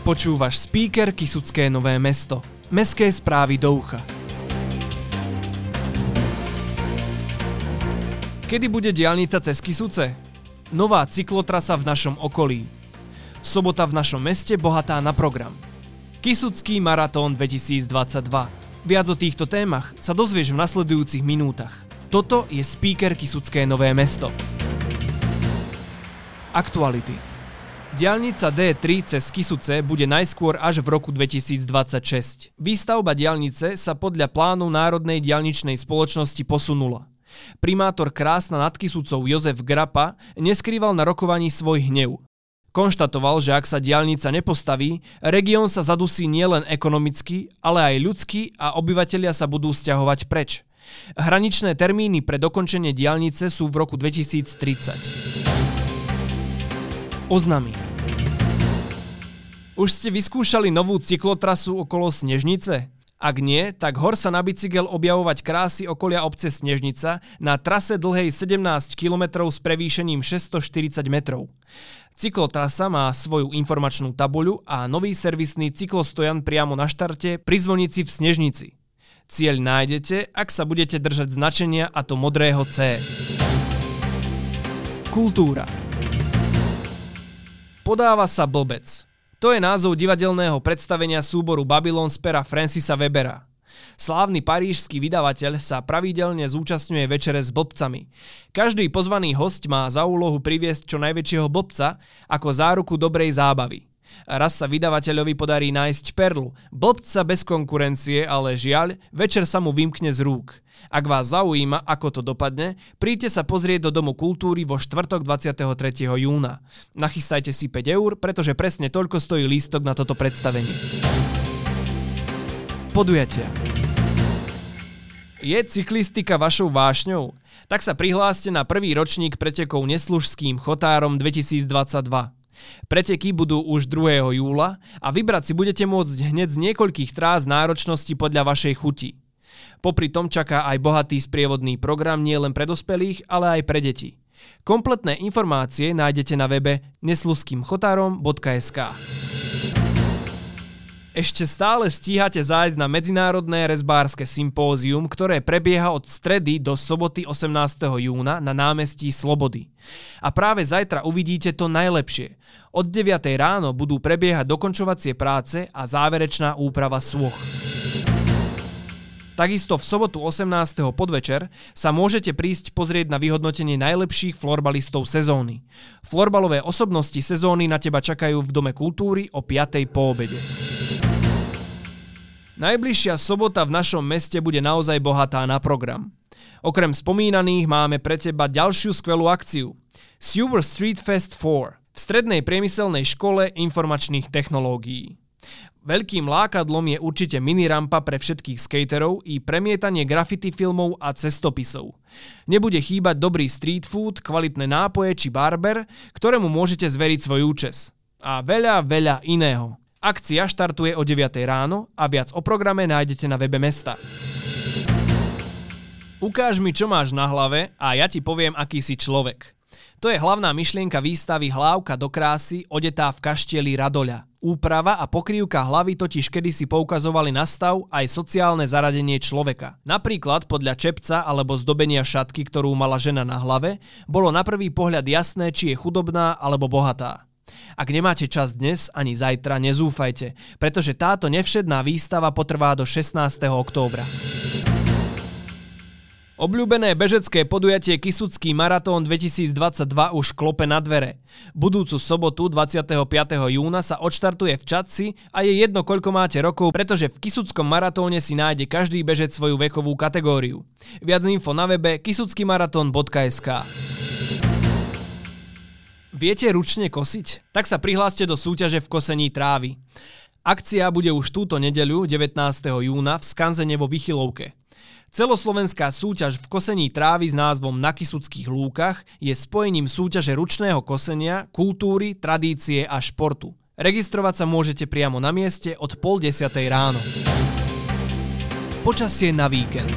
Počúvaš speaker Kisucké Nové mesto. Mestské správy do ucha. Kedy bude diálnica cez Kisuce? Nová cyklotrasa v našom okolí. Sobota v našom meste bohatá na program. Kisucký maratón 2022. Viac o týchto témach sa dozvieš v nasledujúcich minútach. Toto je speaker Kisucké Nové mesto. Aktuality. Diálnica D3 cez Kisuce bude najskôr až v roku 2026. Výstavba diálnice sa podľa plánu Národnej diálničnej spoločnosti posunula. Primátor Krásna nad Kisucou Jozef Grapa neskrýval na rokovaní svoj hnev. Konštatoval, že ak sa diálnica nepostaví, región sa zadusí nielen ekonomicky, ale aj ľudsky a obyvatelia sa budú stiahovať preč. Hraničné termíny pre dokončenie diálnice sú v roku 2030. Oznamy. Už ste vyskúšali novú cyklotrasu okolo Snežnice? Ak nie, tak hor sa na bicykel objavovať krásy okolia obce Snežnica na trase dlhej 17 km s prevýšením 640 metrov. Cyklotrasa má svoju informačnú tabuľu a nový servisný cyklostojan priamo na štarte pri zvonici v Snežnici. Cieľ nájdete, ak sa budete držať značenia a to modrého C. Kultúra Podáva sa blbec. To je názov divadelného predstavenia súboru Babylon z pera Francisa Webera. Slávny parížský vydavateľ sa pravidelne zúčastňuje večere s blbcami. Každý pozvaný host má za úlohu priviesť čo najväčšieho blbca ako záruku dobrej zábavy. Raz sa vydavateľovi podarí nájsť perlu, blbca bez konkurencie, ale žiaľ, večer sa mu vymkne z rúk. Ak vás zaujíma, ako to dopadne, príďte sa pozrieť do Domu kultúry vo štvrtok 23. júna. Nachystajte si 5 eur, pretože presne toľko stojí lístok na toto predstavenie. Podujatia. Je cyklistika vašou vášňou? Tak sa prihláste na prvý ročník pretekov Neslužským chotárom 2022. Preteky budú už 2. júla a vybrať si budete môcť hneď z niekoľkých trás náročnosti podľa vašej chuti. Popri tom čaká aj bohatý sprievodný program nie len pre dospelých, ale aj pre deti. Kompletné informácie nájdete na webe nesluskýmchotárom.sk Ešte stále stíhate zájsť na Medzinárodné rezbárske sympózium, ktoré prebieha od stredy do soboty 18. júna na námestí Slobody. A práve zajtra uvidíte to najlepšie. Od 9. ráno budú prebiehať dokončovacie práce a záverečná úprava svoch. Takisto v sobotu 18. podvečer sa môžete prísť pozrieť na vyhodnotenie najlepších florbalistov sezóny. Florbalové osobnosti sezóny na teba čakajú v Dome kultúry o 5. po obede. Najbližšia sobota v našom meste bude naozaj bohatá na program. Okrem spomínaných máme pre teba ďalšiu skvelú akciu. Silver Street Fest 4 v strednej priemyselnej škole informačných technológií. Veľkým lákadlom je určite mini rampa pre všetkých skaterov i premietanie graffiti filmov a cestopisov. Nebude chýbať dobrý street food, kvalitné nápoje či barber, ktorému môžete zveriť svoj účes. A veľa, veľa iného. Akcia štartuje o 9 ráno a viac o programe nájdete na webe mesta. Ukáž mi, čo máš na hlave a ja ti poviem, aký si človek. To je hlavná myšlienka výstavy Hlávka do krásy, odetá v kaštieli Radoľa. Úprava a pokrývka hlavy totiž kedysi poukazovali na stav aj sociálne zaradenie človeka. Napríklad podľa čepca alebo zdobenia šatky, ktorú mala žena na hlave, bolo na prvý pohľad jasné, či je chudobná alebo bohatá. Ak nemáte čas dnes ani zajtra, nezúfajte, pretože táto nevšedná výstava potrvá do 16. októbra. Obľúbené bežecké podujatie Kisucký maratón 2022 už klope na dvere. Budúcu sobotu 25. júna sa odštartuje v Čadci a je jedno koľko máte rokov, pretože v Kisuckom maratóne si nájde každý bežec svoju vekovú kategóriu. Viac info na webe kisuckýmaraton.sk Viete ručne kosiť? Tak sa prihláste do súťaže v kosení trávy. Akcia bude už túto nedeľu 19. júna v Skanzene vo Vychylovke. Celoslovenská súťaž v kosení trávy s názvom Na Kisuckých lúkach je spojením súťaže ručného kosenia, kultúry, tradície a športu. Registrovať sa môžete priamo na mieste od pol desiatej ráno. Počasie na víkend.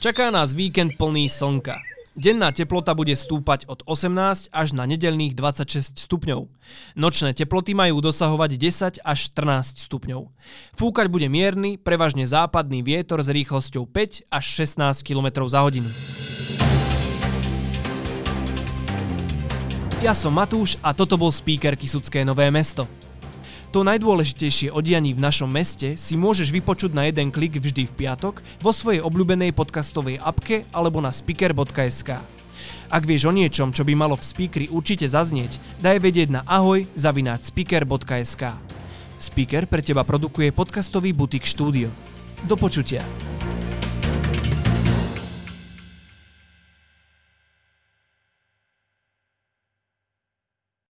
Čaká nás víkend plný slnka. Denná teplota bude stúpať od 18 až na nedelných 26 stupňov. Nočné teploty majú dosahovať 10 až 14 stupňov. Fúkať bude mierny, prevažne západný vietor s rýchlosťou 5 až 16 km za hodinu. Ja som Matúš a toto bol speaker Kisucké Nové mesto. To najdôležitejšie o dianí v našom meste si môžeš vypočuť na jeden klik vždy v piatok vo svojej obľúbenej podcastovej apke alebo na speaker.sk. Ak vieš o niečom, čo by malo v speakeri určite zaznieť, daj vedieť na ahoj zavináč speaker.sk. Speaker pre teba produkuje podcastový butik štúdio. Do počutia.